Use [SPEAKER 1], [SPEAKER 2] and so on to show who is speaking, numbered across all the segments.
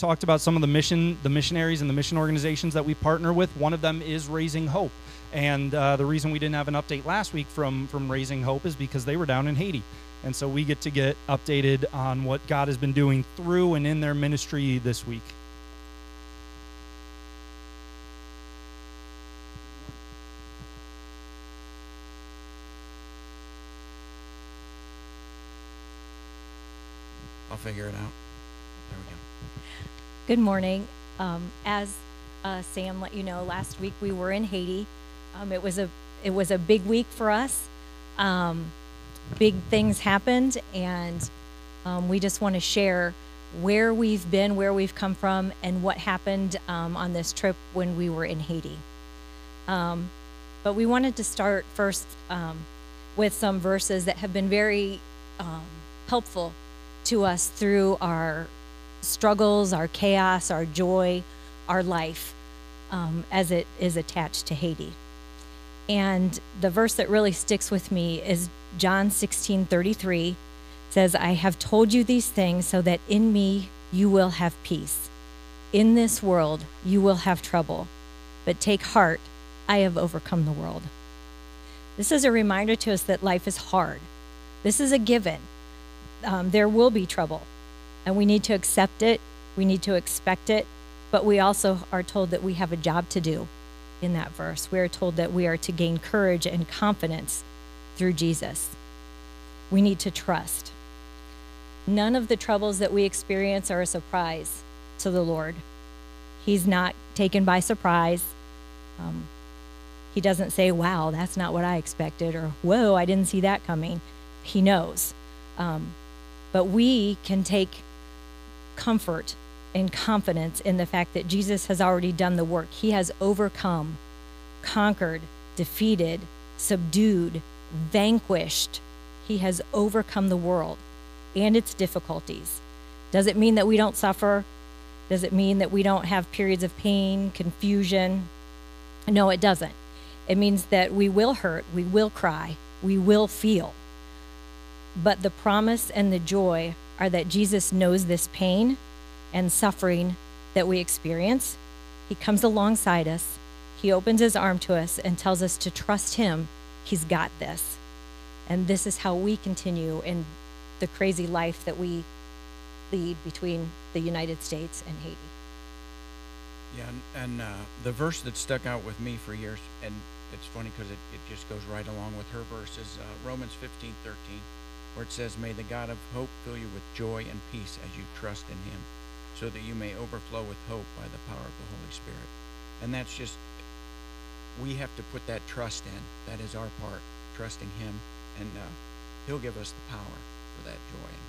[SPEAKER 1] talked about some of the mission, the missionaries and the mission organizations that we partner with. One of them is Raising Hope, and uh, the reason we didn't have an update last week from from Raising Hope is because they were down in Haiti, and so we get to get updated on what God has been doing through and in their ministry this week.
[SPEAKER 2] I'll figure it out.
[SPEAKER 3] Good morning. Um, as uh, Sam let you know, last week we were in Haiti. Um, it was a it was a big week for us. Um, big things happened, and um, we just want to share where we've been, where we've come from, and what happened um, on this trip when we were in Haiti. Um, but we wanted to start first with some verses that have been very helpful to us through our struggles, our chaos, our joy, our life um, as it is attached to Haiti. And the verse that really sticks with me is John 16 33 says, I have told you these things so that in me you will have peace. In this world you will have trouble, but take heart, I have overcome the world. This is a reminder to us that life is hard. This is a given. Um, there will be trouble, and we need to accept it, we need to expect it, but we also are told that we have a job to do in that verse. We are told that we are to gain courage and confidence through Jesus. We need to trust. None of the troubles that we experience are a surprise to the Lord. He's not taken by surprise. Um, he doesn't say, wow, that's not what I expected, or whoa, I didn't see that coming. He knows. Um, but we can take comfort and confidence in the fact that Jesus has already done the work. He has overcome, conquered, defeated, subdued, vanquished. He has overcome the world and its difficulties. Does it mean that we don't suffer? Does it mean that we don't have periods of pain, confusion? No, it doesn't. It means that we will hurt, we will cry, we will feel. But the promise and the joy are that Jesus knows this pain and suffering that we experience. He comes alongside us, He opens His arm to us and tells us to trust Him. He's got this. And this is how we continue in the crazy life that we lead between the United States and Haiti.
[SPEAKER 2] Yeah, and, and uh, the verse that stuck out with me for years, and it's funny because it, it just goes right along with her verse, is uh, Romans 15 13, where it says, May the God of hope fill you with joy and peace as you trust in him, so that you may overflow with hope by the power of the Holy Spirit. And that's just, we have to put that trust in. That is our part, trusting him, and uh, he'll give us the power for that joy and,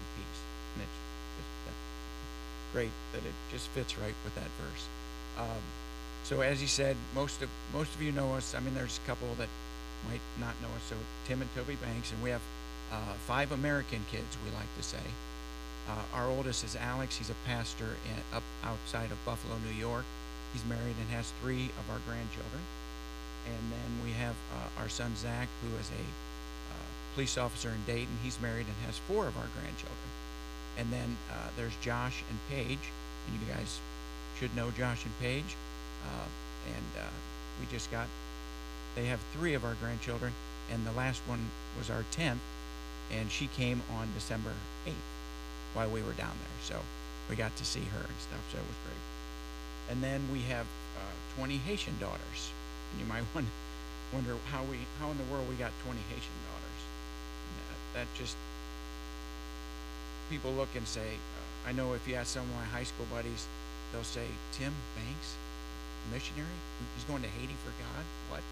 [SPEAKER 2] and peace. And it's just great that it just fits right with that verse. Um, so as he said, most of most of you know us. I mean, there's a couple that might not know us. So Tim and Toby Banks, and we have uh, five American kids. We like to say. Uh, our oldest is Alex. He's a pastor in, up outside of Buffalo, New York. He's married and has three of our grandchildren. And then we have uh, our son Zach, who is a uh, police officer in Dayton. He's married and has four of our grandchildren. And then uh, there's Josh and Paige, and you guys should know Josh and Paige. Uh, and we just got, they have three of our grandchildren, and the last one was our 10th, and she came on December 8th while we were down there. So we got to see her and stuff, so it was great. And then we have uh, 20 Haitian daughters. And you might wonder, how we, how in the world we got 20 Haitian daughters. That, that just, people look and say, uh, I know if you ask some of my high school buddies, they'll say, Tim Banks, missionary, he's going to Haiti for God. What?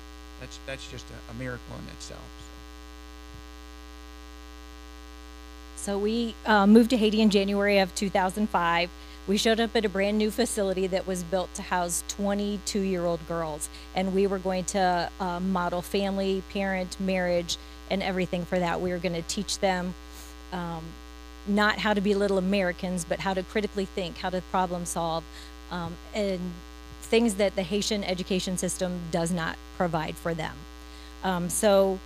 [SPEAKER 2] That's that's just a, a miracle in itself. So.
[SPEAKER 3] We uh, moved to Haiti in January of 2005. We showed up at a brand new facility that was built to house 22 year old girls, and we were going to uh, model family, parent, marriage, and everything for that. We were going to teach them um, not how to be little Americans, but how to critically think, how to problem solve, um, and things that the Haitian education system does not provide for them. Um, so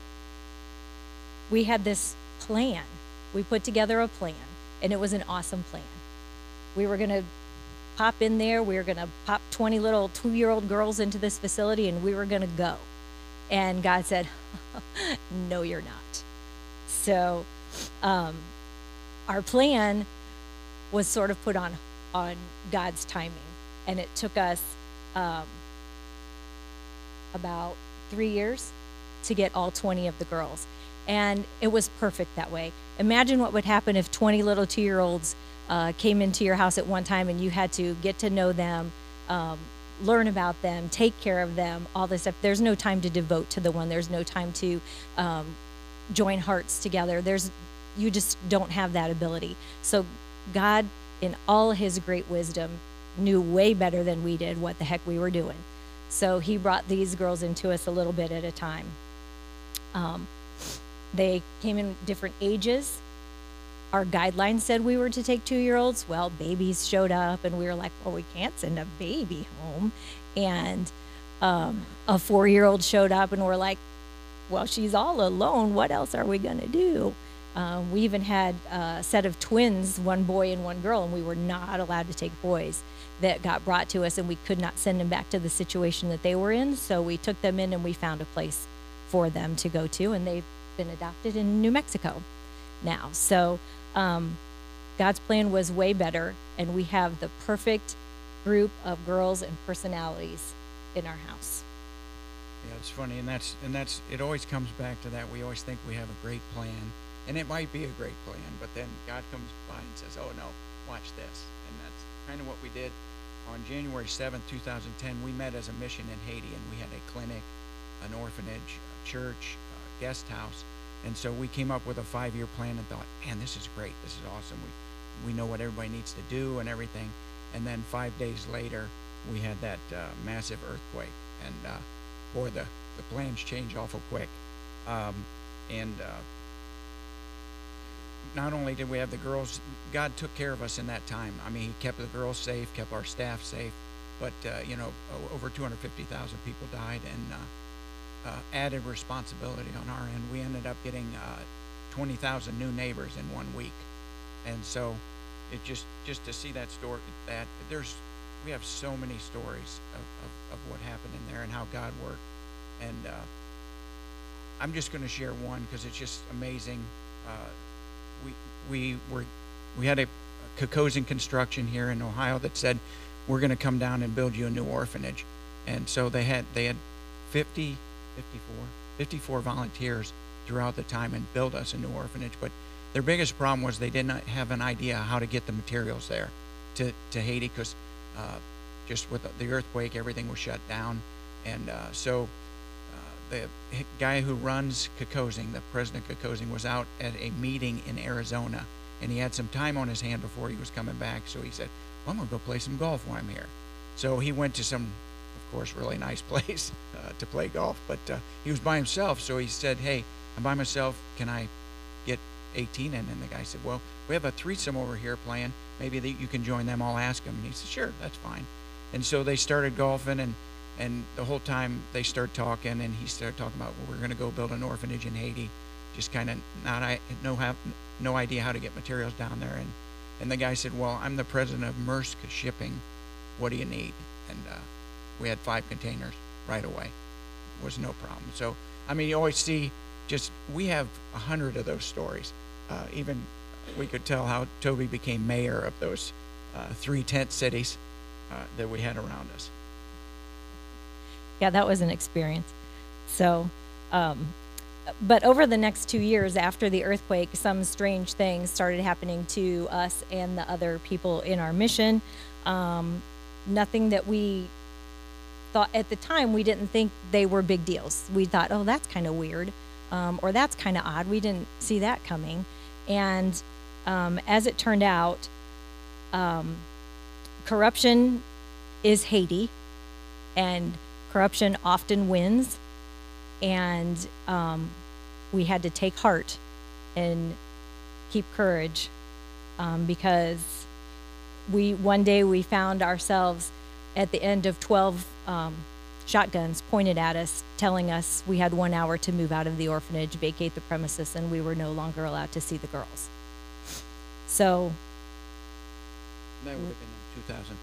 [SPEAKER 3] we had this plan. We put together a plan, and it was an awesome plan. We were going to pop in there. We were going to pop 20 little two year old girls into this facility and we were going to go. And God said, No, you're not. So um, our plan was sort of put on on God's timing, and it took us um, about three years to get all 20 of the girls, and it was perfect that way. Imagine what would happen if 20 little two-year-olds uh, came into your house at one time, and you had to get to know them. Um, learn about them, take care of them, all this stuff. There's no time to devote to the one. There's no time to um, join hearts together. There's you just don't have that ability. So God, in all His great wisdom, knew way better than we did what the heck we were doing. So He brought these girls into us a little bit at a time. Um, they came in different ages. Our guidelines said we were to take two year olds. Well, babies showed up, and we were like, well, we can't send a baby home. And um, a four year old showed up, and we're like, well, she's all alone. What else are we going to do? Um, we even had a set of twins, one boy and one girl, and we were not allowed to take boys that got brought to us, and we could not send them back to the situation that they were in. So we took them in and we found a place for them to go to, and they've been adopted in New Mexico now. So um, God's plan was way better, and we have the perfect group of girls and personalities in our house.
[SPEAKER 2] Yeah, it's funny, and that's and that's it. Always comes back to that. We always think we have a great plan, and it might be a great plan, but then God comes by and says, "Oh no, watch this," and that's kind of what we did. On January seventh, 2010, we met as a mission in Haiti, and we had a clinic, an orphanage, a church, guest house, and so we came up with a five-year plan and thought, "Man, this is great. This is awesome. We we know what everybody needs to do and everything." And then five days later, we had that uh, massive earthquake, and uh, boy, the, the plans change awful quick. Um, and uh, not only did we have the girls, God took care of us in that time. I mean, He kept the girls safe, kept our staff safe, but, uh, you know, over 250,000 people died and uh, added responsibility on our end. We ended up getting uh, 20,000 new neighbors in one week. And so it just, just to see that story, that there's, we have so many stories of, of, of what happened in there and how God worked. And uh, I'm just going to share one because it's just amazing. Uh, we we were we had a, a construction here in Ohio that said we're going to come down and build you a new orphanage, and so they had they had 50, 54, 54 volunteers throughout the time and build us a new orphanage. But their biggest problem was they did not have an idea how to get the materials there to, to Haiti because uh, just with the earthquake, everything was shut down. And uh, so uh, the guy who runs Kokosing, the president of Kokosing, was out at a meeting in Arizona, and he had some time on his hand before he was coming back. So he said, well, "I'm gonna go play some golf while I'm here." So he went to some, course, really nice place uh, to play golf, but uh, he was by himself. So he said, "Hey, I'm by myself. Can I get 18 And then the guy said, "Well, we have a threesome over here playing. Maybe you can join them. I'll ask him." And he said, "Sure, that's fine." And so they started golfing and and the whole time they started talking and he started talking about well, we're going to go build an orphanage in Haiti just kind of not I no have no idea how to get materials down there and and the guy said well I'm the president of Maersk shipping what do you need and uh, we had five containers right away it was no problem so I mean you always see just we have a hundred of those stories uh, even we could tell how Toby became mayor of those uh, three tent cities uh, that we had around us
[SPEAKER 3] yeah, that was an experience. So, um, but over the next two years after the earthquake, some strange things started happening to us and the other people in our mission. Um, nothing that we thought at the time, we didn't think they were big deals. We thought, oh, that's kind of weird, um, or that's kind of odd. We didn't see that coming. And um, as it turned out, um, corruption is Haiti. And corruption often wins, and um, we had to take heart and keep courage um, because we one day we found ourselves at the end of 12 um, shotguns pointed at us, telling us we had one hour to move out of the orphanage, vacate the premises, and we were no longer allowed to see the girls. So
[SPEAKER 2] that would have been in 2012.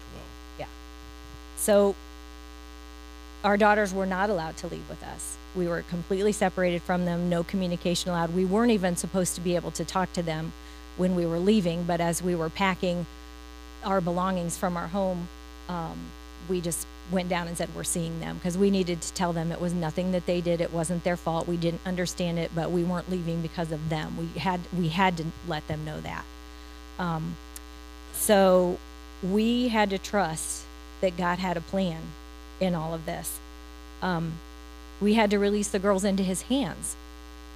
[SPEAKER 3] So our daughters were not allowed to leave with us. We were completely separated from them, no communication allowed. We weren't even supposed to be able to talk to them when we were leaving, but as we were packing our belongings from our home, um, we just went down and said we're seeing them because we needed to tell them it was nothing that they did. It wasn't their fault. We didn't understand it, but we weren't leaving because of them. We had we had to let them know that. Um, so we had to trust that God had a plan in all of this. Um, we had to release the girls into His hands.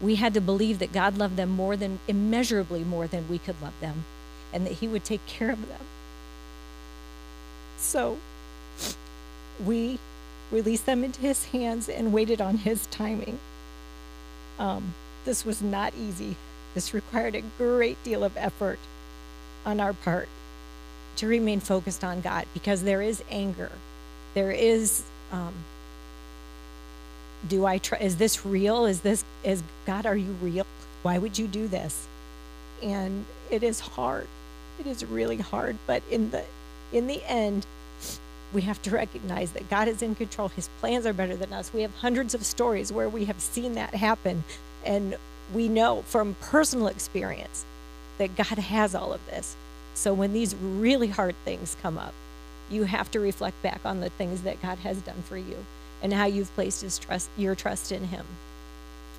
[SPEAKER 3] We had to believe that God loved them more than immeasurably more than we could love them, and that He would take care of them. So we released them into his hands and waited on his timing. Um, this was not easy. This required a great deal of effort on our part to remain focused on God because there is anger. There is, um, do I try, is this real? Is this, is God, are you real? Why would you do this? And it is hard. It is really hard. But in the, in the end, we have to recognize that God is in control. His plans are better than us. We have hundreds of stories where we have seen that happen. And we know from personal experience that God has all of this. So when these really hard things come up, you have to reflect back on the things that God has done for you and how you've placed his trust your trust in him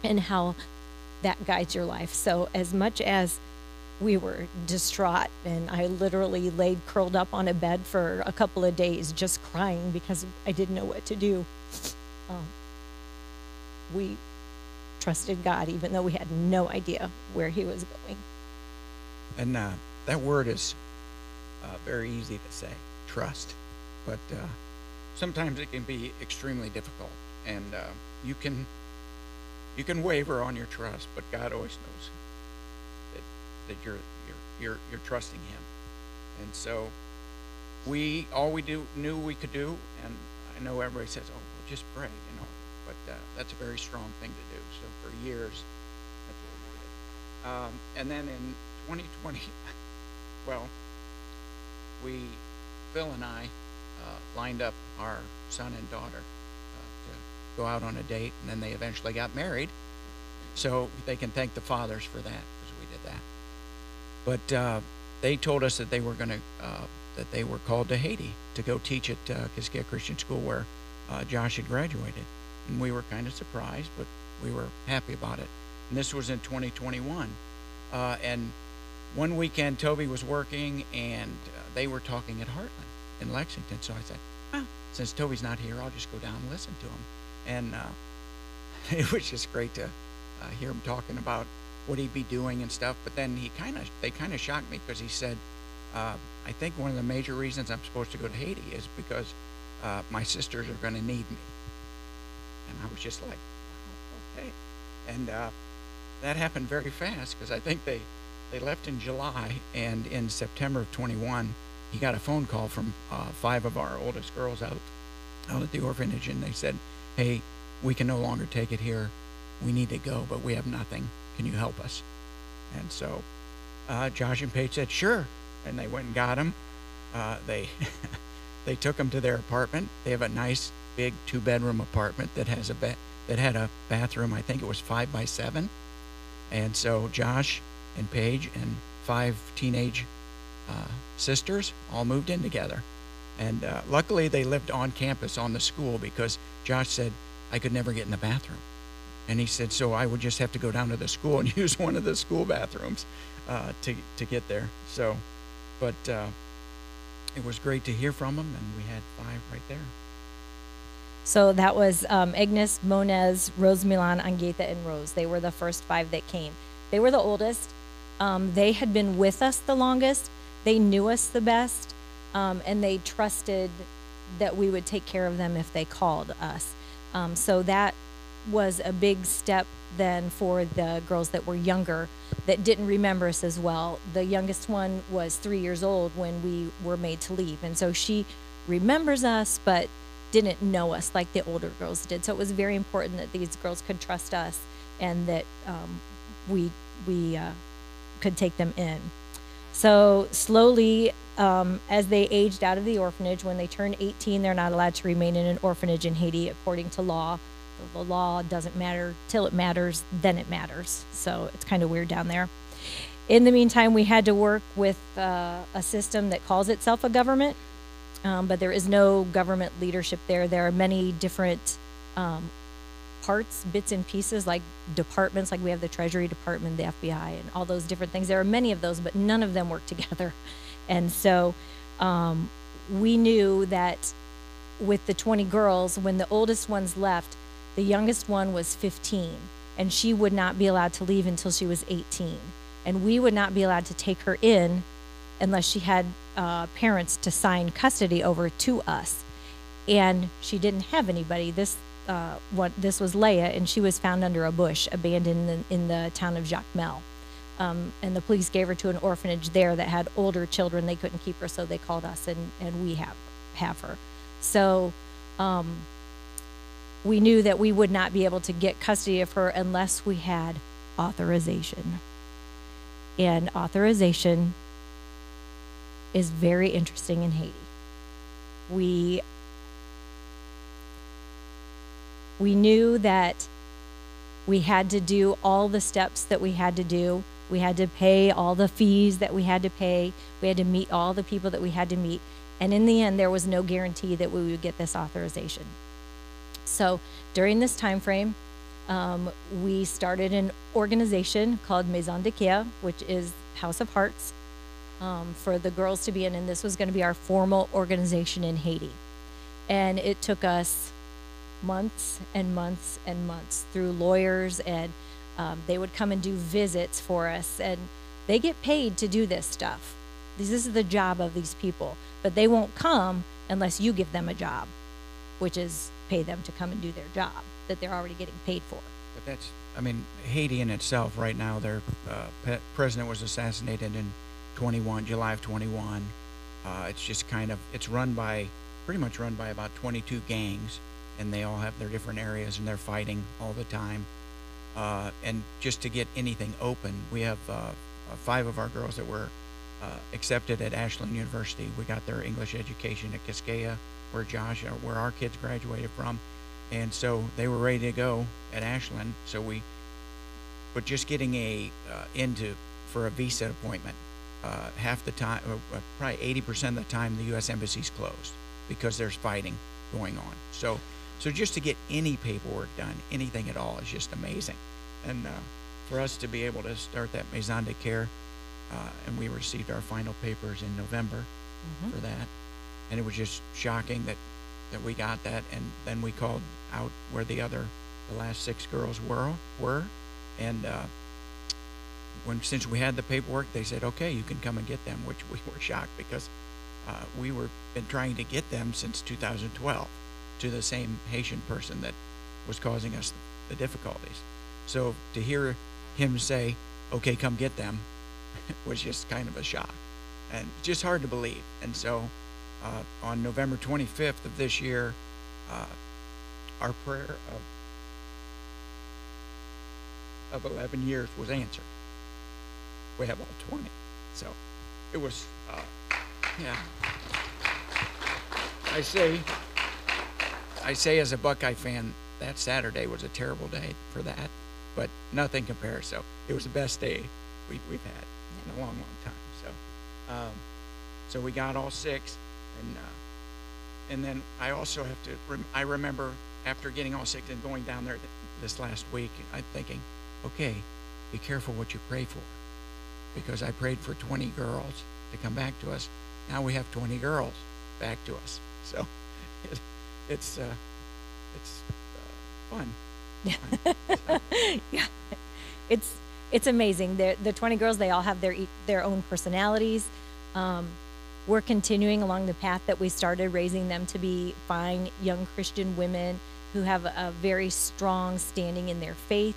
[SPEAKER 3] and how that guides your life. So as much as we were distraught and i literally laid curled up on a bed for a couple of days just crying because i didn't know what to do. Um, we trusted god even though we had no idea where he was going.
[SPEAKER 2] And uh, that word is uh, very easy to say, trust. But uh, sometimes it can be extremely difficult, and uh, you can you can waver on your trust, but God always knows that you're you're you're, you're trusting Him. And so we all we do knew we could do, and I know everybody says, "Oh, well, just pray," you know, but uh, that's a very strong thing to do. So for years, that's what we did. Um, and then in 2020, well, we, Phil and I, uh, lined up our son and daughter uh, to go out on a date, and then they eventually got married. So they can thank the fathers for that because we did that. But uh, they told us that they were going to uh, that they were called to Haiti to go teach at uh, Christian School where uh, Josh had graduated, and we were kind of surprised, but we were happy about it. And this was in 2021, uh, and one weekend Toby was working, and uh, they were talking at Heartland in Lexington. So I said, "Well, since Toby's not here, I'll just go down and listen to him." And it was just great to hear him talking about what he'd be doing and stuff. But then he kind of they kind of shocked me because he said, uh, "I think one of the major reasons I'm supposed to go to Haiti is because uh, my sisters are going to need me." And I was just like, "Okay," and uh, that happened very fast because I think they they left in July, and in September of 21, he got a phone call from uh, five of our oldest girls out out at the orphanage, and they said, "Hey, we can no longer take it here. We need to go, but we have nothing. Can you help us?" And so uh, Josh and Paige said, "Sure," and they went and got him. Uh, they they took him to their apartment. They have a nice big two bedroom apartment that has a bed that had a bathroom. I think it was five by seven. And so Josh and Paige and five teenage uh, sisters all moved in together. And uh, luckily, they lived on campus on the school because Josh said I could never get in the bathroom. And he said, so I would just have to go down to the school and use one of the school bathrooms uh, to, to get there. So, but uh, it was great to hear from them, and we had five right there.
[SPEAKER 3] So that was um, Agnes, Monez, Rose Milan, Angetha, and Rose. They were the first five that came. They were the oldest. Um, they had been with us the longest. They knew us the best, um, and they trusted that we would take care of them if they called us. Um, so that was a big step then for the girls that were younger that didn't remember us as well. The youngest one was three years old when we were made to leave, and so she remembers us, but didn't know us like the older girls did. So it was very important that these girls could trust us and that um, we we uh, could take them in. So slowly, um, as they aged out of the orphanage, when they turned 18, they're not allowed to remain in an orphanage in Haiti according to law. The law doesn't matter till it matters, then it matters. So it's kind of weird down there. In the meantime, we had to work with uh, a system that calls itself a government, um, but there is no government leadership there. There are many different um, parts, bits and pieces, like departments, like we have the Treasury Department, the FBI, and all those different things. There are many of those, but none of them work together. And so um, we knew that with the 20 girls, when the oldest ones left, the youngest one was 15, and she would not be allowed to leave until she was 18. And we would not be allowed to take her in unless she had uh, parents to sign custody over to us. And she didn't have anybody. This uh, what this was Leia, and she was found under a bush, abandoned in, in the town of Jacmel. Um, and the police gave her to an orphanage there that had older children. They couldn't keep her, so they called us, and, and we have have her. So um, we knew that we would not be able to get custody of her unless we had authorization. And authorization is very interesting in Haiti. We we knew that we had to do all the steps that we had to do. We had to pay all the fees that we had to pay. We had to meet all the people that we had to meet. And in the end, there was no guarantee that we would get this authorization. So during this time frame, um, we started an organization called Maison de Coeur, which is House of Hearts, um, for the girls to be in. And this was going to be our formal organization in Haiti. And it took us months and months and months through lawyers, and um, they would come and do visits for us. And they get paid to do this stuff. This is the job of these people, but they won't come unless you give them a job, which is pay them to come and do their job that they're already getting paid for.
[SPEAKER 2] But that's, I mean, Haiti in itself, right now, their uh, pe- president was assassinated in 21, July of 21. Uh, it's just kind of, it's run by, pretty much run by about 22 gangs, and they all have their different areas, and they're fighting all the time. Uh, and just to get anything open, we have uh, uh, five of our girls that were uh, accepted at Ashland University. We got their English education at Quisqueya, where Josh, uh, where our kids graduated from, and so they were ready to go at Ashland. So we, but just getting a uh, into for a visa appointment, uh, half the time, probably eighty percent of the time, the U.S. embassy's closed because there's fighting going on. So, so just to get any paperwork done, anything at all, is just amazing. And for us to be able to start that maison de coeur, uh, and we received our final papers in November for that, and it was just shocking that that we got that, and then we called out where the other, the last six girls were were, and uh, when since we had the paperwork, they said, okay, you can come and get them, which we were shocked because uh, we were been trying to get them since 2012 to the same Haitian person that was causing us the difficulties. So to hear him say, okay, come get them, was just kind of a shock and just hard to believe. And so uh, on November 25th of this year, uh, our prayer of, of 11 years was answered. We have all 20. So it was, uh, yeah. I say, I say as a Buckeye fan, that Saturday was a terrible day for that, but nothing compares. So it was the best day we, we've had in a long, long time. So, um, so we got all six, and uh, and then I also have to. Rem- I remember after getting all six and going down there th- this last week, I'm thinking, okay, be careful what you pray for, because I prayed for 20 girls to come back to us. Now we have 20 girls back to us. So it, it's uh, it's uh, fun.
[SPEAKER 3] yeah, it's it's amazing. The the twenty girls, they all have their their own personalities. Um, we're continuing along the path that we started, raising them to be fine young Christian women who have a, a very strong standing in their faith.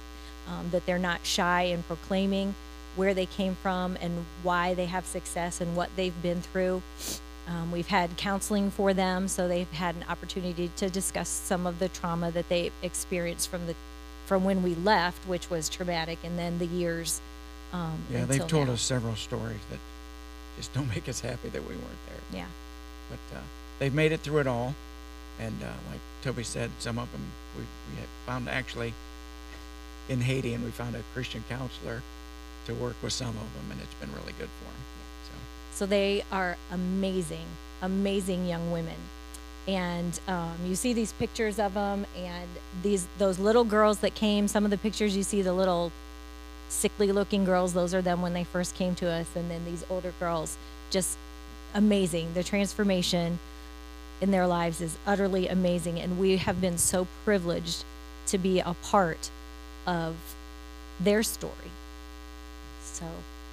[SPEAKER 3] Um, that they're not shy in proclaiming where they came from and why they have success and what they've been through. Um, we've had counseling for them, so they've had an opportunity to discuss some of the trauma that they experienced from the from when we left, which was traumatic, and then the years. Um,
[SPEAKER 2] Yeah, they've told
[SPEAKER 3] now.
[SPEAKER 2] us several stories that just don't make us happy that we weren't there.
[SPEAKER 3] Yeah.
[SPEAKER 2] But uh, they've made it through it all, and uh, like Toby said, some of them we we found actually in Haiti, and we found a Christian counselor to work with some of them, and it's been really good for them. So
[SPEAKER 3] So they are amazing, amazing young women. And um, you see these pictures of them, and these those little girls that came. Some of the pictures you see the little sickly-looking girls. Those are them when they first came to us, and then these older girls, just amazing. The transformation in their lives is utterly amazing, and we have been so privileged to be a part of their story. So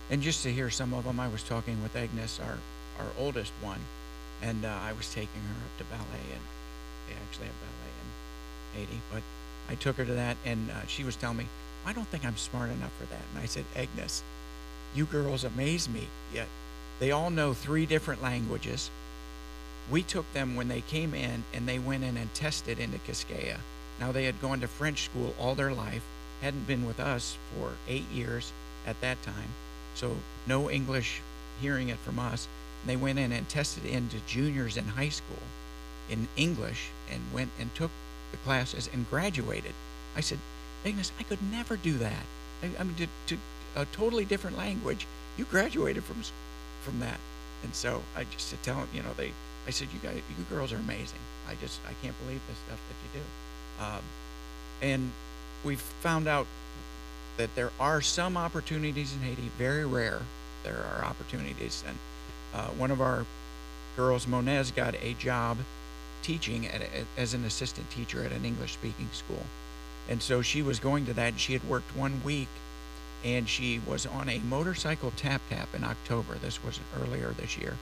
[SPEAKER 2] And just to hear some of them, I was talking with Agnes, our, our oldest one, and uh, I was taking her up to ballet, and they actually have ballet in Haiti. But I took her to that, and uh, she was telling me, I don't think I'm smart enough for that. And I said, Agnes, you girls amaze me. Yet they all know three different languages. We took them when they came in, and they went in and tested into Quisqueya. Now they had gone to French school all their life, hadn't been with us for eight years at that time, so no English hearing it from us. They went in and tested into juniors in high school in English and went and took the classes and graduated. I said, Agnes, I could never do that. I, I mean, to, to a totally different language. You graduated from from that, and so I just to tell them, you know, they. I said, you guys, you girls are amazing. I just, I can't believe the stuff that you do. Um, and we've found out that there are some opportunities in Haiti, very rare. There are opportunities, and uh, one of our girls, Monez, got a job teaching at as an assistant teacher at an English-speaking school, and so she was going to that. And she had worked one week, and she was on a motorcycle tap tap in October. This was earlier this year,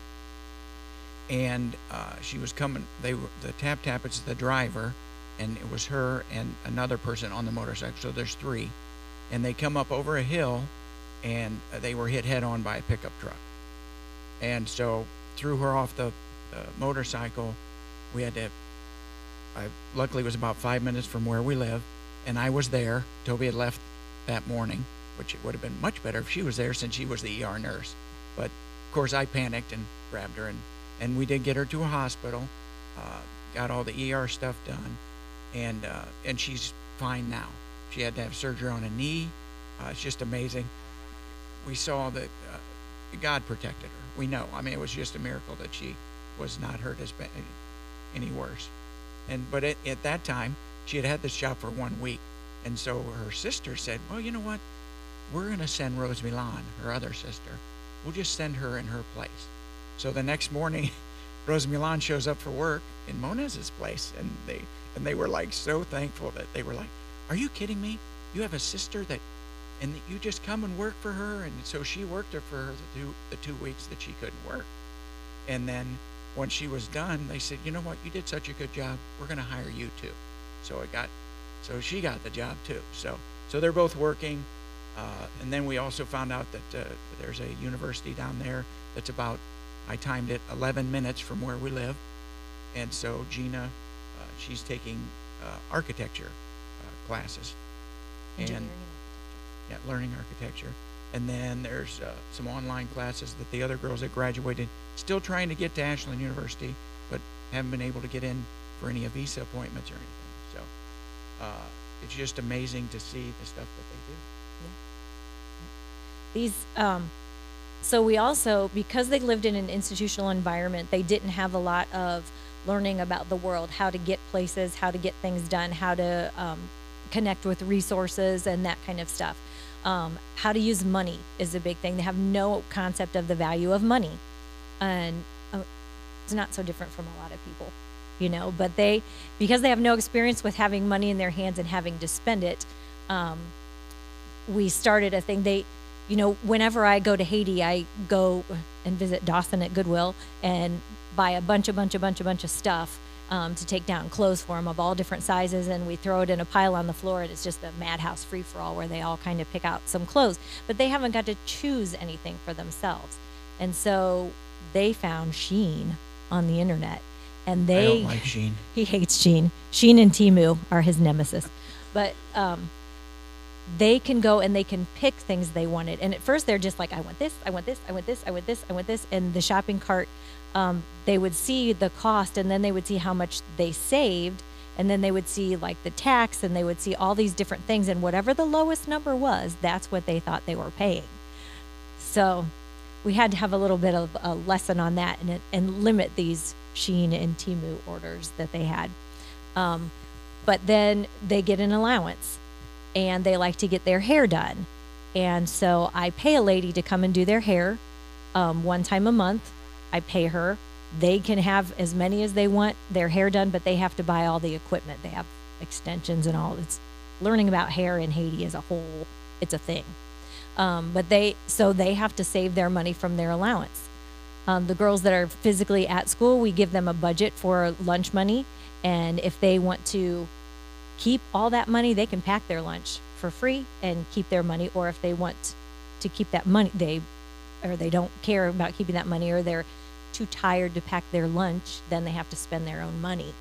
[SPEAKER 2] and uh, she was coming. They were the tap tap. It's the driver, and it was her and another person on the motorcycle. So there's three, and they come up over a hill, and uh, they were hit head on by a pickup truck, and so threw her off the motorcycle. We had to. I luckily was about five minutes from where we live, and I was there. Toby had left that morning, which it would have been much better if she was there since she was the ER nurse. But of course, I panicked and grabbed her, and and we did get her to a hospital. Uh, got all the ER stuff done, and uh, and she's fine now. She had to have surgery on a knee. Uh, it's just amazing. We saw that uh, God protected her. We know. I mean, it was just a miracle that she was not hurt as any worse. And but at, at that time, she had had this job for one week, and so her sister said, "Well, you know what? We're going to send Rose Milan, her other sister. We'll just send her in her place." So the next morning, Rose Milan shows up for work in Monez's place, and they and they were like so thankful that they were like, "Are you kidding me? You have a sister that, and that you just come and work for her?" And so she worked for her the two the two weeks that she couldn't work, and then once she was done, they said, "You know what? You did such a good job. We're going to hire you too." So it got, so she got the job too. So so they're both working, uh, and then we also found out that uh, there's a university down there that's about I timed it 11 minutes from where we live. And so Gina, uh, she's taking uh, architecture uh, classes. And yeah, learning architecture. And then there's uh, some online classes that the other girls that graduated still trying to get to Ashland University, but haven't been able to get in for any visa appointments or anything. So uh, it's just amazing to see the stuff that they do.
[SPEAKER 3] these um so we also because they lived in an institutional environment they didn't have a lot of learning about the world how to get places how to get things done how to um, connect with resources and that kind of stuff um, how to use money is a big thing. They have no concept of the value of money. And uh, it's not so different from a lot of people you know but they because they have no experience with having money in their hands and having to spend it um, we started a thing. They you know whenever i go to haiti i go and visit dawson at goodwill and buy a bunch a bunch a bunch a bunch of stuff um, to take down clothes for them of all different sizes and we throw it in a pile on the floor and it's just a madhouse free for all where they all kind of pick out some clothes but they haven't got to choose anything for themselves and so they found shein on the internet and they
[SPEAKER 2] I don't like Shein.
[SPEAKER 3] he hates Shein. Shein and Temu are his nemesis. But um, they can go and they can pick things they wanted. And at first, they're just like, I want this, I want this, I want this, I want this, I want this. And the shopping cart, um, they would see the cost and then they would see how much they saved. And then they would see like the tax and they would see all these different things. And whatever the lowest number was, that's what they thought they were paying. So we had to have a little bit of a lesson on that and, and limit these Shein and Temu orders that they had. Um, but then they get an allowance and they like to get their hair done. And so I pay a lady to come and do their hair um, one time a month. I pay her. They can have as many as they want their hair done, but they have to buy all the equipment. They have extensions and all. It's learning about hair in Haiti as a whole. It's a thing. Um, but they so they have to save their money from their allowance. Um, the girls that are physically at school, we give them a budget for lunch money, and if they want to keep all that money, they can pack their lunch for free and keep their money. Or if they want to keep that money, they or they don't care about keeping that money, or they're too tired to pack their lunch, then they have to spend their own money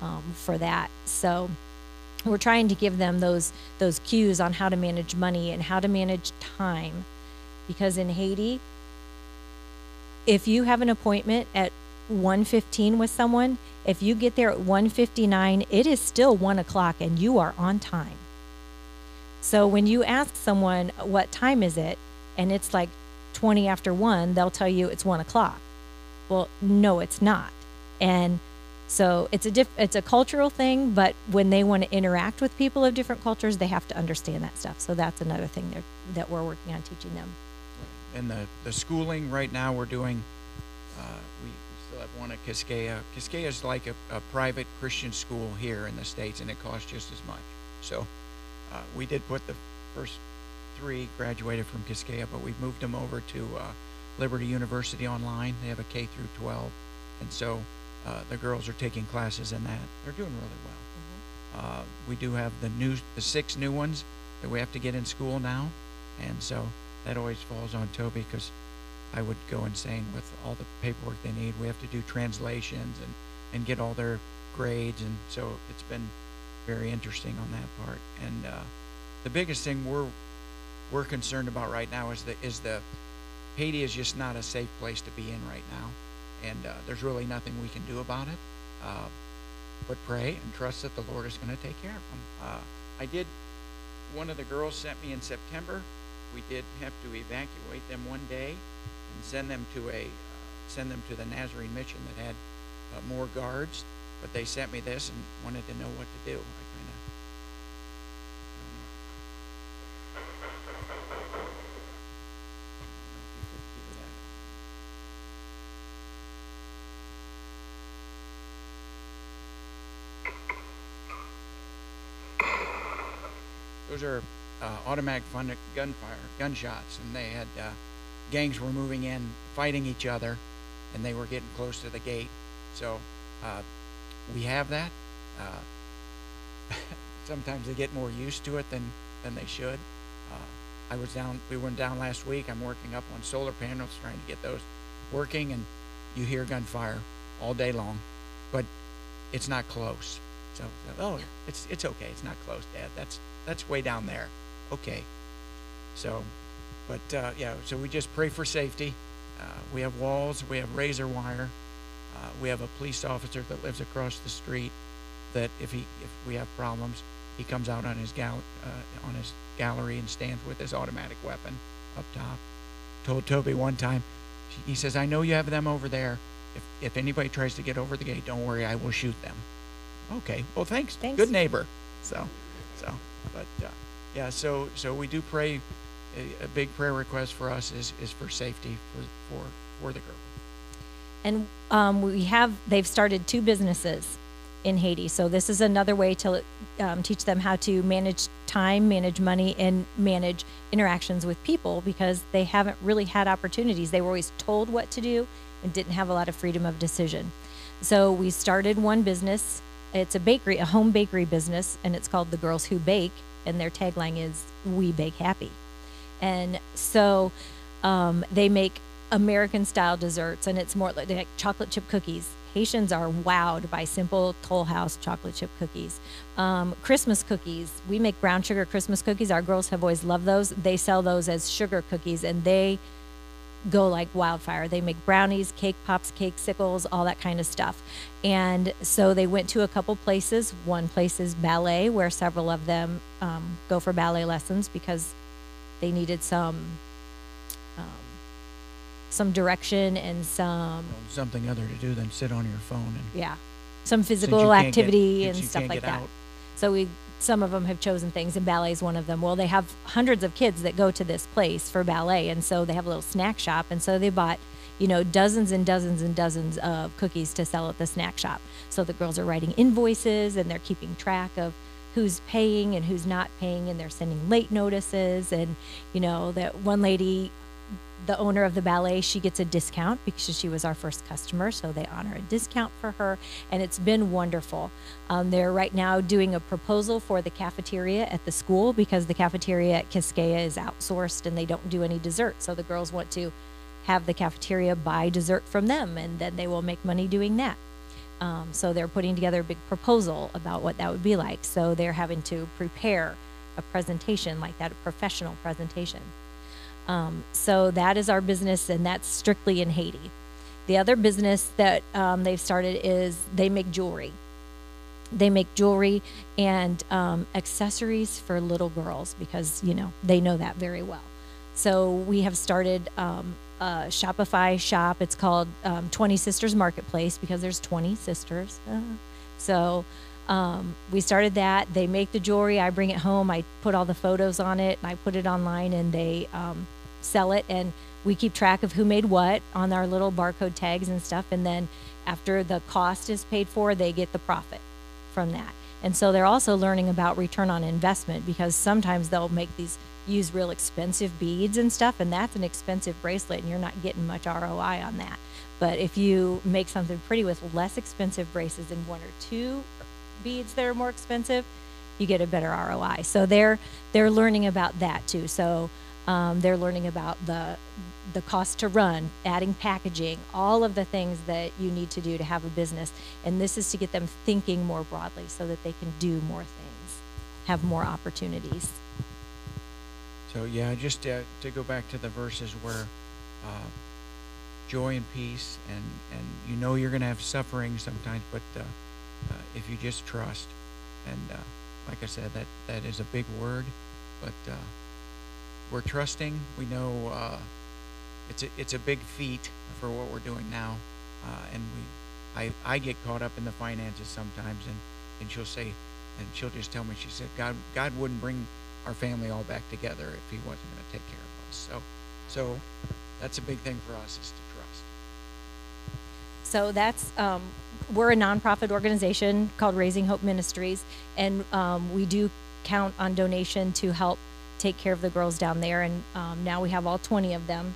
[SPEAKER 3] um, for that. So we're trying to give them those those cues on how to manage money and how to manage time, because in Haiti, if you have an appointment at 115 with someone, if you get there at 159, it is still one o'clock and you are on time. So when you ask someone what time is it, and it's like 20 after one, they'll tell you it's one o'clock. Well, no, it's not. And so it's a diff- it's a cultural thing, but when they want to interact with people of different cultures, they have to understand that stuff. So that's another thing that that we're working on teaching them.
[SPEAKER 2] And the, the schooling right now we're doing, uh, we, still have one at Quisqueya. Quisqueya is like a, a private Christian school here in the States, and it costs just as much. So uh, we did put the first three graduated from Quisqueya, but we've moved them over to uh, Liberty University online. They have a K through 12, and so uh, the girls are taking classes in that. They're doing really well. Uh, we do have the new, the six new ones that we have to get in school now, and so that always falls on Toby because I would go insane with all the paperwork they need. We have to do translations and and get all their grades, and so it's been very interesting on that part. And uh, the biggest thing we're we're concerned about right now is the is the Haiti is just not a safe place to be in right now, and uh, there's really nothing we can do about it. Uh, but pray and trust that the Lord is going to take care of them. Uh, I did. One of the girls sent me in September. We did have to evacuate them one day and send them to a uh, send them to the Nazarene mission that had uh, more guards. But they sent me this and wanted to know what to do. I kind of Those are uh, automatic fun- gunfire, gunshots, and they had uh, gangs were moving in, fighting each other, and they were getting close to the gate. So uh, we have that. Uh, sometimes they get more used to it than than they should. Uh, I was down. We went down last week. I'm working up on solar panels, trying to get those working, and you hear gunfire all day long, but it's not close. So, oh, it's it's okay. It's not close, Dad. That's that's way down there. Okay. So, but uh, yeah. So we just pray for safety. Uh, we have walls. We have razor wire. Uh, we have a police officer that lives across the street. That if he if we have problems, he comes out on his gal uh, on his gallery and stands with his automatic weapon up top. Told Toby one time, he says, "I know you have them over there. If if anybody tries to get over the gate, don't worry, I will shoot them." Okay. Well, thanks.
[SPEAKER 3] Thanks.
[SPEAKER 2] Good neighbor. So, so, but uh, yeah. So so we do pray. A, a big prayer request for us is is for safety for for for the girl.
[SPEAKER 3] And um, we have, they've started two businesses in Haiti. So this is another way to um, teach them how to manage time, manage money, and manage interactions with people because they haven't really had opportunities. They were always told what to do and didn't have a lot of freedom of decision. So we started one business. It's a bakery, a home bakery business, and it's called The Girls Who Bake. And their tagline is We Bake Happy. And so um, they make American style desserts, and it's more like, chocolate chip cookies Haitians are wowed by simple Toll House chocolate chip cookies. Um, Christmas cookies. We make brown sugar Christmas cookies. Our girls have always loved those. They sell those as sugar cookies, and they go like wildfire. They make brownies, cake pops, cake sickles, all that kind of stuff. And so they went to a couple places. One place is ballet, where several of them um, go for ballet lessons because they needed some um, some direction and some
[SPEAKER 2] something other to do than sit on your phone and
[SPEAKER 3] yeah some physical
[SPEAKER 2] can't get-
[SPEAKER 3] activity and stuff like that.
[SPEAKER 2] out.
[SPEAKER 3] So we some of them have chosen things, and ballet is one of them. Well, they have hundreds of kids that go to this place for ballet, and so they have a little snack shop, and so they bought, you know, dozens and dozens and dozens of cookies to sell at the snack shop. So the girls are writing invoices, and they're keeping track of who's paying and who's not paying, and they're sending late notices, and you know that one lady the owner of the ballet she gets a discount because she was our first customer so they honor a discount for her and it's been wonderful. Um, they're right now doing a proposal for the cafeteria at the school because the cafeteria at Quisqueya is outsourced and they don't do any dessert so the girls want to have the cafeteria buy dessert from them and then they will make money doing that. Um, so they're putting together a big proposal about what that would be like so they're having to prepare a presentation like that a professional presentation um, so that is our business, and that's strictly in Haiti. The other business that um, they've started is they make jewelry. They make jewelry and um, accessories for little girls because you know they know that very well. So we have started um, a Shopify shop. It's called um, Twenty Sisters Marketplace because there's 20 sisters. So um, we started that. They make the jewelry. I bring it home. I put all the photos on it. And I put it online, and they um, sell it. And we keep track of who made what on our little barcode tags and stuff. And then after the cost is paid for, they get the profit from that. And so they're also learning about return on investment because sometimes they'll make these use real expensive beads and stuff, and that's an expensive bracelet, and you're not getting much ROI on that. But if you make something pretty with less expensive braces and one or two beads that are more expensive, you get a better ROI. So they're they're learning about that too. So um, they're learning about the the cost to run, adding packaging, all of the things that you need to do to have a business. And this is to get them thinking more broadly so that they can do more things, have more opportunities.
[SPEAKER 2] So yeah, just to go back to the verses where uh, joy and peace, and and you know you're going to have suffering sometimes, but uh, uh, if you just trust, and uh, like I said, that that is a big word, but uh, we're trusting. We know uh, it's a it's a big feat for what we're doing now, uh, and we I I get caught up in the finances sometimes, and and she'll say, and she'll just tell me, she said, God God wouldn't bring our family all back together if he wasn't going to take care of us. So, so that's a big thing for us is to trust.
[SPEAKER 3] So that's um, we're a nonprofit organization called Raising Hope Ministries, and um, we do count on donation to help take care of the girls down there. And um, now we have all 20 of them.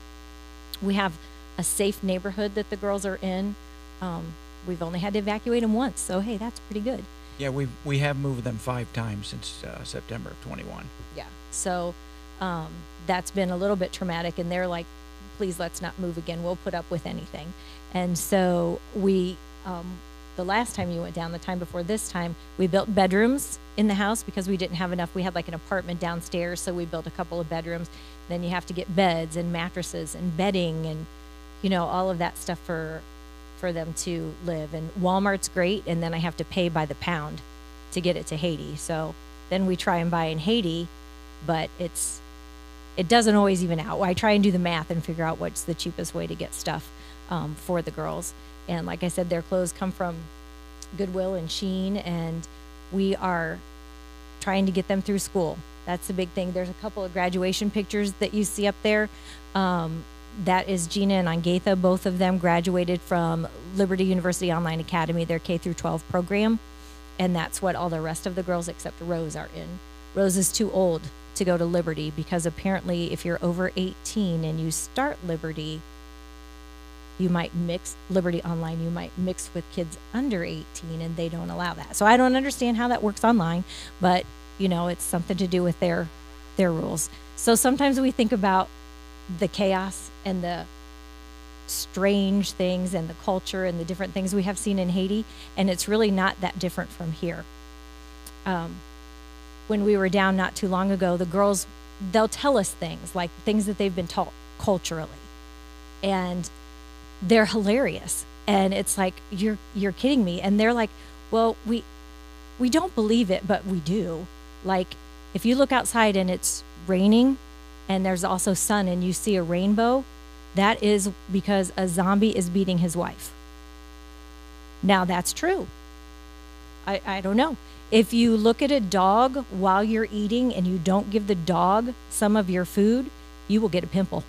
[SPEAKER 3] We have a safe neighborhood that the girls are in. Um, we've only had to evacuate them once, so hey, that's pretty good.
[SPEAKER 2] Yeah, we we have moved them five times since uh, September of 21.
[SPEAKER 3] Yeah. So um, that's been a little bit traumatic, and they're like, please let's not move again. We'll put up with anything. And so we, um, the last time you went down, the time before this time, we built bedrooms in the house because we didn't have enough. We had like an apartment downstairs, so we built a couple of bedrooms. Then you have to get beds and mattresses and bedding and, you know, all of that stuff for for them to live. And Walmart's great, and then I have to pay by the pound to get it to Haiti. So then we try and buy in Haiti, but it's it doesn't always even out. I try and do the math and figure out what's the cheapest way to get stuff um, for the girls. And like I said, their clothes come from Goodwill and Shein, and we are trying to get them through school. That's the big thing. There's a couple of graduation pictures that you see up there. Um, that is Gina and Angatha. Both of them graduated from Liberty University Online Academy, their K through 12 program, and that's what all the rest of the girls except Rose are in. Rose is too old to go to Liberty because apparently, if you're over 18 and you start Liberty, you might mix Liberty Online, you might mix with kids under 18, and they don't allow that. So I don't understand how that works online, but you know, it's something to do with their their rules. So sometimes we think about the chaos and the strange things and the culture and the different things we have seen in Haiti, and it's really not that different from here. Um, when we were down not too long ago, the girls they'll tell us things like things that they've been taught culturally, and they're hilarious. And it's like you're you're kidding me, and they're like, well, we we don't believe it, but we do. Like if you look outside and it's raining, and there's also sun, and you see a rainbow, that is because a zombie is beating his wife. Now that's true. I, I don't know. If you look at a dog while you're eating and you don't give the dog some of your food, you will get a pimple.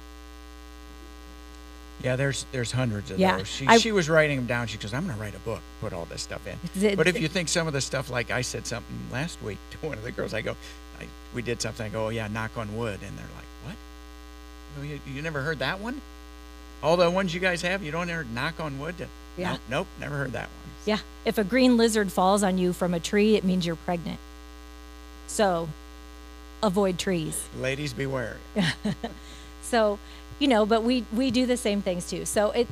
[SPEAKER 2] Yeah, there's there's hundreds of
[SPEAKER 3] Yeah,
[SPEAKER 2] those. She,
[SPEAKER 3] I-
[SPEAKER 2] she was writing them down. She goes, "I'm going to write a book, put all this stuff in."
[SPEAKER 3] It-
[SPEAKER 2] But if you think some of the stuff, like I said something last week to one of the girls, I go, I, "We did something." I go, "Oh yeah, knock on wood," and they're like, "What? You, you never heard that one? All the ones you guys have, you don't ever knock on wood?" To,
[SPEAKER 3] Yeah.
[SPEAKER 2] Nope, nope, never heard that one.
[SPEAKER 3] Yeah. If a green lizard falls on you from a tree, it means you're pregnant. So avoid trees.
[SPEAKER 2] Ladies, beware.
[SPEAKER 3] So, you know, but we we do the same things too. So it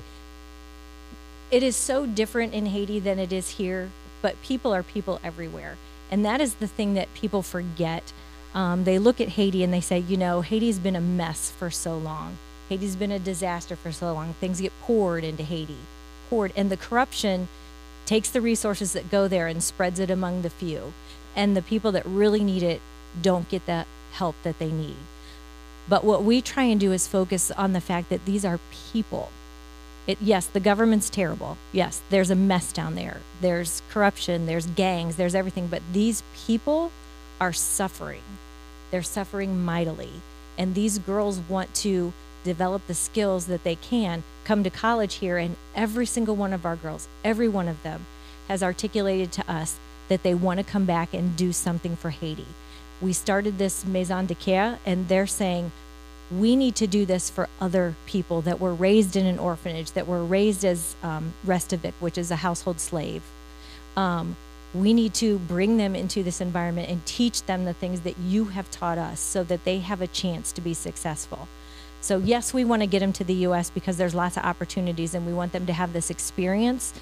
[SPEAKER 3] it is so different in Haiti than it is here, but people are people everywhere. And that is the thing that people forget. Um, they look at Haiti and they say, you know, Haiti's been a mess for so long. Haiti's been a disaster for so long. Things get poured into Haiti, poured, and the corruption takes the resources that go there and spreads it among the few. And the people that really need it don't get the help that they need. But what we try and do is focus on the fact that these are people. It, yes, the government's terrible. Yes, there's a mess down there. There's corruption, there's gangs, there's everything. But these people are suffering. They're suffering mightily. And these girls want to develop the skills that they can, come to college here. And every single one of our girls, every one of them, has articulated to us that they want to come back and do something for Haiti. We started this Maison de Coeur, and they're saying, we need to do this for other people that were raised in an orphanage, that were raised as um, Restavek, which is a household slave. Um, we need to bring them into this environment and teach them the things that you have taught us so that they have a chance to be successful. So, yes, we want to get them to the US because there's lots of opportunities and we want them to have this experience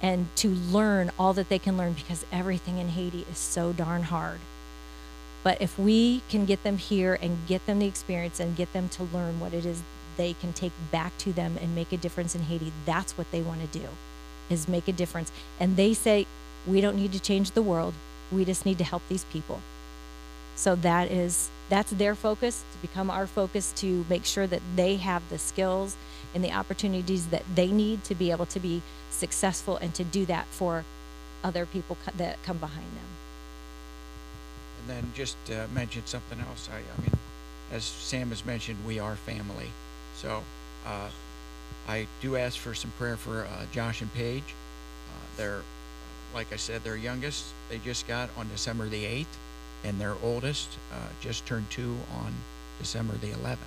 [SPEAKER 3] and to learn all that they can learn because everything in Haiti is so darn hard. But if we can get them here and get them the experience and get them to learn what it is they can take back to them and make a difference in Haiti, that's what they want to do is make a difference. And they say, we don't need to change the world. We just need to help these people. So that is that's their focus to become our focus to make sure that they have the skills and the opportunities that they need to be able to be successful and to do that for other people that come behind them.
[SPEAKER 2] Then just uh, mention something else. I, I mean, as Sam has mentioned, we are family. So uh, I do ask for some prayer for uh, Josh and Paige. Uh, they're, like I said, their youngest they just got on December the 8th, and their oldest uh, just turned two on December the 11th.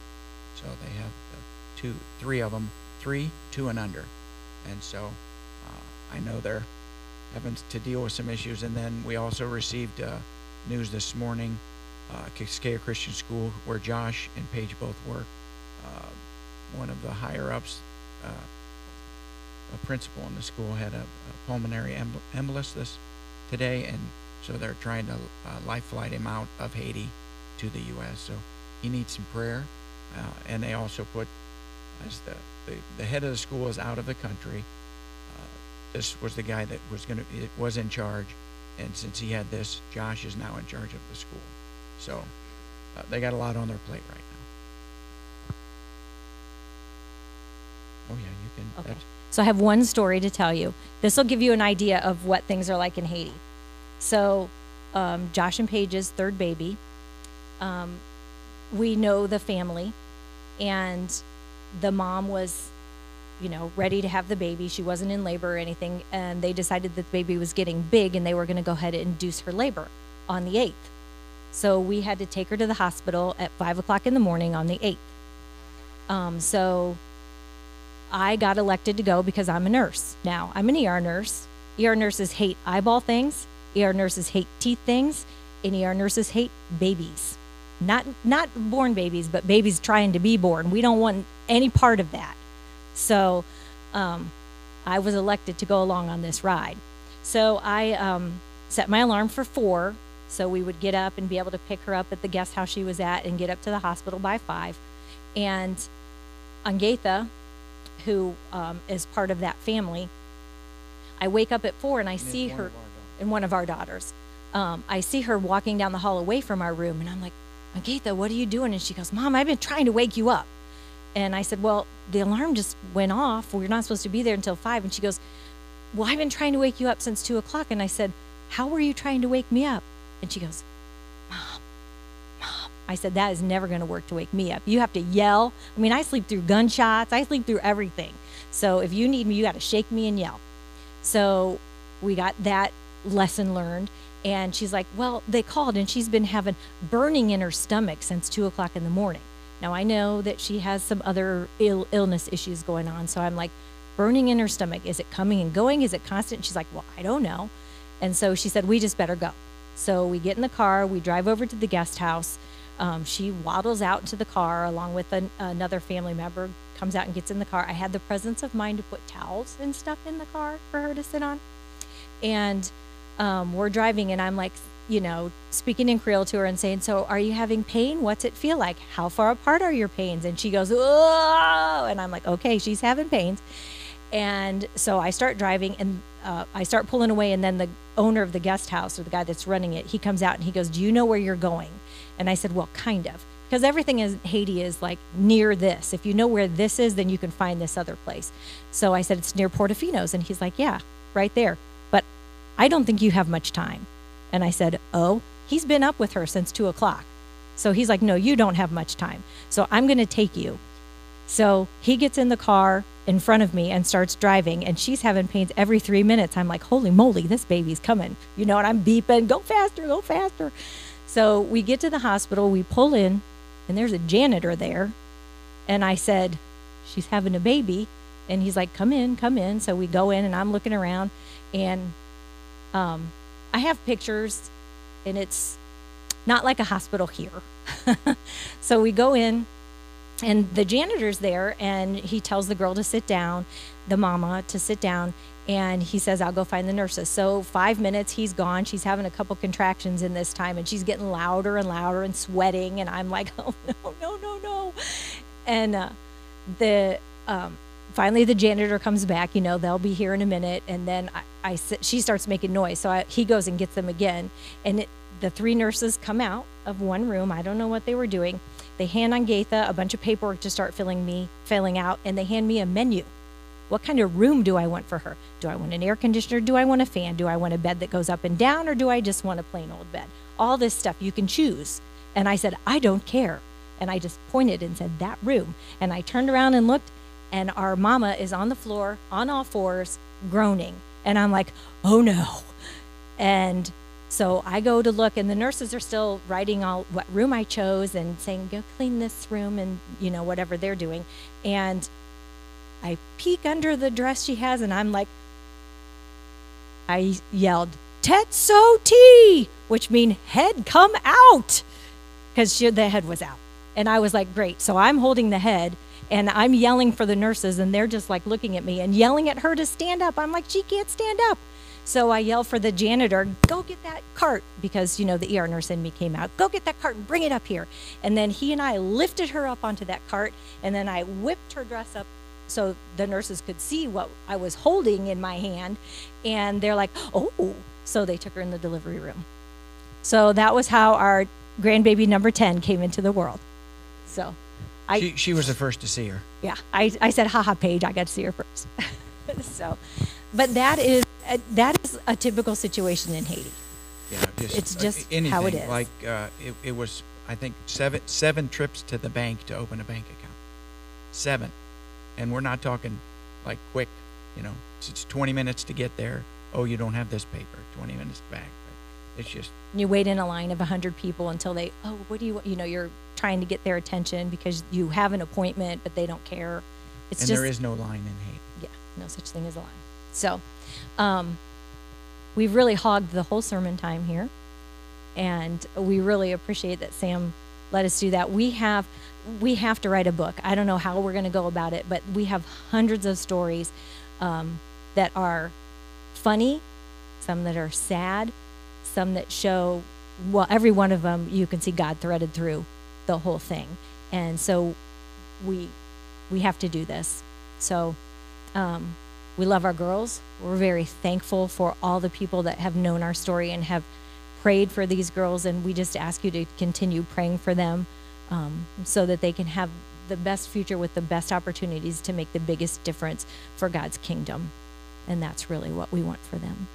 [SPEAKER 2] So they have uh, two, three of them, three, two, and under. And so I know they're having to deal with some issues. And then we also received news this morning, uh, Christian School, where Josh and Paige both work. Uh, one of the higher ups, uh, a principal in the school, had a, a pulmonary embol- embolus this today, and so they're trying to uh, life flight him out of Haiti to the U.S. So he needs some prayer, uh, and they also put as the, the the head of the school is out of the country. Uh, this was the guy that was going to was in charge, and since he had this, Josh is now in charge of the school. So uh, they got a lot on their plate right now. Oh yeah, you can.
[SPEAKER 3] Okay. So I have one story to tell you. This will give you an idea of what things are like in Haiti. So, um, Josh and Paige's third baby, um, we know the family, and the mom was, you know, ready to have the baby. She wasn't in labor or anything, and they decided that the baby was getting big, and they were going to go ahead and induce her labor on the eighth. So we had to take her to the hospital at five o'clock in the morning on the eighth. Um, so I got elected to go because I'm a nurse. Now, I'm an ER nurse. ER nurses hate eyeball things. ER nurses hate teeth things. And ER nurses hate babies. Not not born babies, but babies trying to be born. We don't want any part of that. So um, I was elected to go along on this ride. So I um, set my alarm for four, so we would get up and be able to pick her up at the guest house she was at and get up to the hospital by five. And Angetha, who um, is part of that family, I wake up at four and I
[SPEAKER 2] And
[SPEAKER 3] see her and one of our daughters. Um, I see her walking down the hall away from our room, and I'm like, Agatha, what are you doing? And she goes, Mom, I've been trying to wake you up. And I said, Well, the alarm just went off. We're not supposed to be there until five. And she goes, Well, I've been trying to wake you up since two o'clock. And I said, How were you trying to wake me up? And she goes, Mom, Mom. I said, That is never going to work to wake me up. You have to yell. I mean, I sleep through gunshots, I sleep through everything. So if you need me, you got to shake me and yell. So we got that lesson learned. And she's like, Well, they called and she's been having burning in her stomach since two o'clock in the morning. Now I know that she has some other Ill- illness issues going on. So I'm like, Burning in her stomach. Is it coming and going? Is it constant? She's like, Well, I don't know. And so she said, We just better go. So we get in the car, we drive over to the guest house. Um, she waddles out into the car along with an, another family member, comes out and gets in the car. I had the presence of mind to put towels and stuff in the car for her to sit on and um, we're driving and i'm like you know speaking in creole to her and saying so are you having pain? What's it feel like? How far apart are your pains? And she goes oh and i'm like okay she's having pains. And so i start driving and uh, i start pulling away and then the owner of the guest house or the guy that's running it he comes out and he goes do you know where you're going? And i said well kind of because everything in haiti is like near this. If you know where this is then you can find this other place. So i said it's near portofino's. And he's like yeah right there. But I don't think you have much time. And I said, Oh, he's been up with her since two o'clock. So he's like, No, you don't have much time. So I'm going to take you. So he gets in the car in front of me and starts driving, and she's having pains every three minutes. I'm like, Holy moly, this baby's coming. You know, and I'm beeping, Go faster, go faster. So we get to the hospital, we pull in, and there's a janitor there. And I said, She's having a baby. And he's like, Come in, come in. So we go in, and I'm looking around, and um, I have pictures, and it's not like a hospital here. so we go in, and the janitor's there, and he tells the girl to sit down, the mama to sit down, and he says, I'll go find the nurses. So five minutes, he's gone. She's having a couple contractions in this time, and she's getting louder and louder and sweating, and I'm like, oh no, no, no, no. And uh, the um, finally the janitor comes back you know they'll be here in a minute. And then I she starts making noise. So I, he goes and gets them again. And it, the three nurses come out of one room. I don't know what they were doing. They hand on Gaitha a bunch of paperwork to start filling me filling out. And they hand me a menu. What kind of room do i want for her? Do i want an air conditioner? Do i want a fan? Do i want a bed that goes up and down? Or do i just want a plain old bed? All this stuff you can choose. And i said i don't care. And i just pointed and said that room. And i turned around and looked and our mama is on the floor on all fours groaning. And i'm like oh no. And so i go to look and the nurses are still writing all what room i chose and saying go clean this room and you know whatever they're doing. And i peek under the dress she has and i'm like i yelled tetso t which mean head come out because the head was out. And i was like great. So i'm holding the head and I'm yelling for the nurses, and they're just like looking at me and yelling at her to stand up. I'm like, she can't stand up. So I yell for the janitor, go get that cart, because, you know, the ER nurse in me came out, go get that cart and bring it up here. And then he and I lifted her up onto that cart, and then I whipped her dress up so the nurses could see what I was holding in my hand. And they're like, oh. So they took her in the delivery room. So that was how our grandbaby number 10 came into the world. So. I,
[SPEAKER 2] she, she was the first to see her.
[SPEAKER 3] yeah, I, I said, haha, Paige, I got to see her first. so, but that is uh, that is a typical situation in Haiti.
[SPEAKER 2] Yeah, just,
[SPEAKER 3] It's
[SPEAKER 2] uh,
[SPEAKER 3] just
[SPEAKER 2] anything,
[SPEAKER 3] how it is.
[SPEAKER 2] Like uh, it, it was, I think seven seven trips to the bank to open a bank account. Seven, and we're not talking like quick. You know, it's, it's 20 minutes to get there. Oh, you don't have this paper. 20 minutes back. It's just
[SPEAKER 3] You wait in a line of 100 people until they, oh, what do you want? You know, you're trying to get their attention because you have an appointment, but they don't care. It's
[SPEAKER 2] and
[SPEAKER 3] just,
[SPEAKER 2] there is no line in Haiti.
[SPEAKER 3] yeah, no such thing as a line. So, um, we've really hogged the whole sermon time here. And we really appreciate that Sam let us do that. We have we have to write a book. I don't know how we're going to go about it, but we have hundreds of stories um, that are funny, some that are sad, some that show well every one of them you can see God threaded through the whole thing. And so we we have to do this. So um, we love our girls. We're very thankful for all the people that have known our story and have prayed for these girls. And we just ask you to continue praying for them um, so that they can have the best future with the best opportunities to make the biggest difference for God's kingdom. And that's really what we want for them.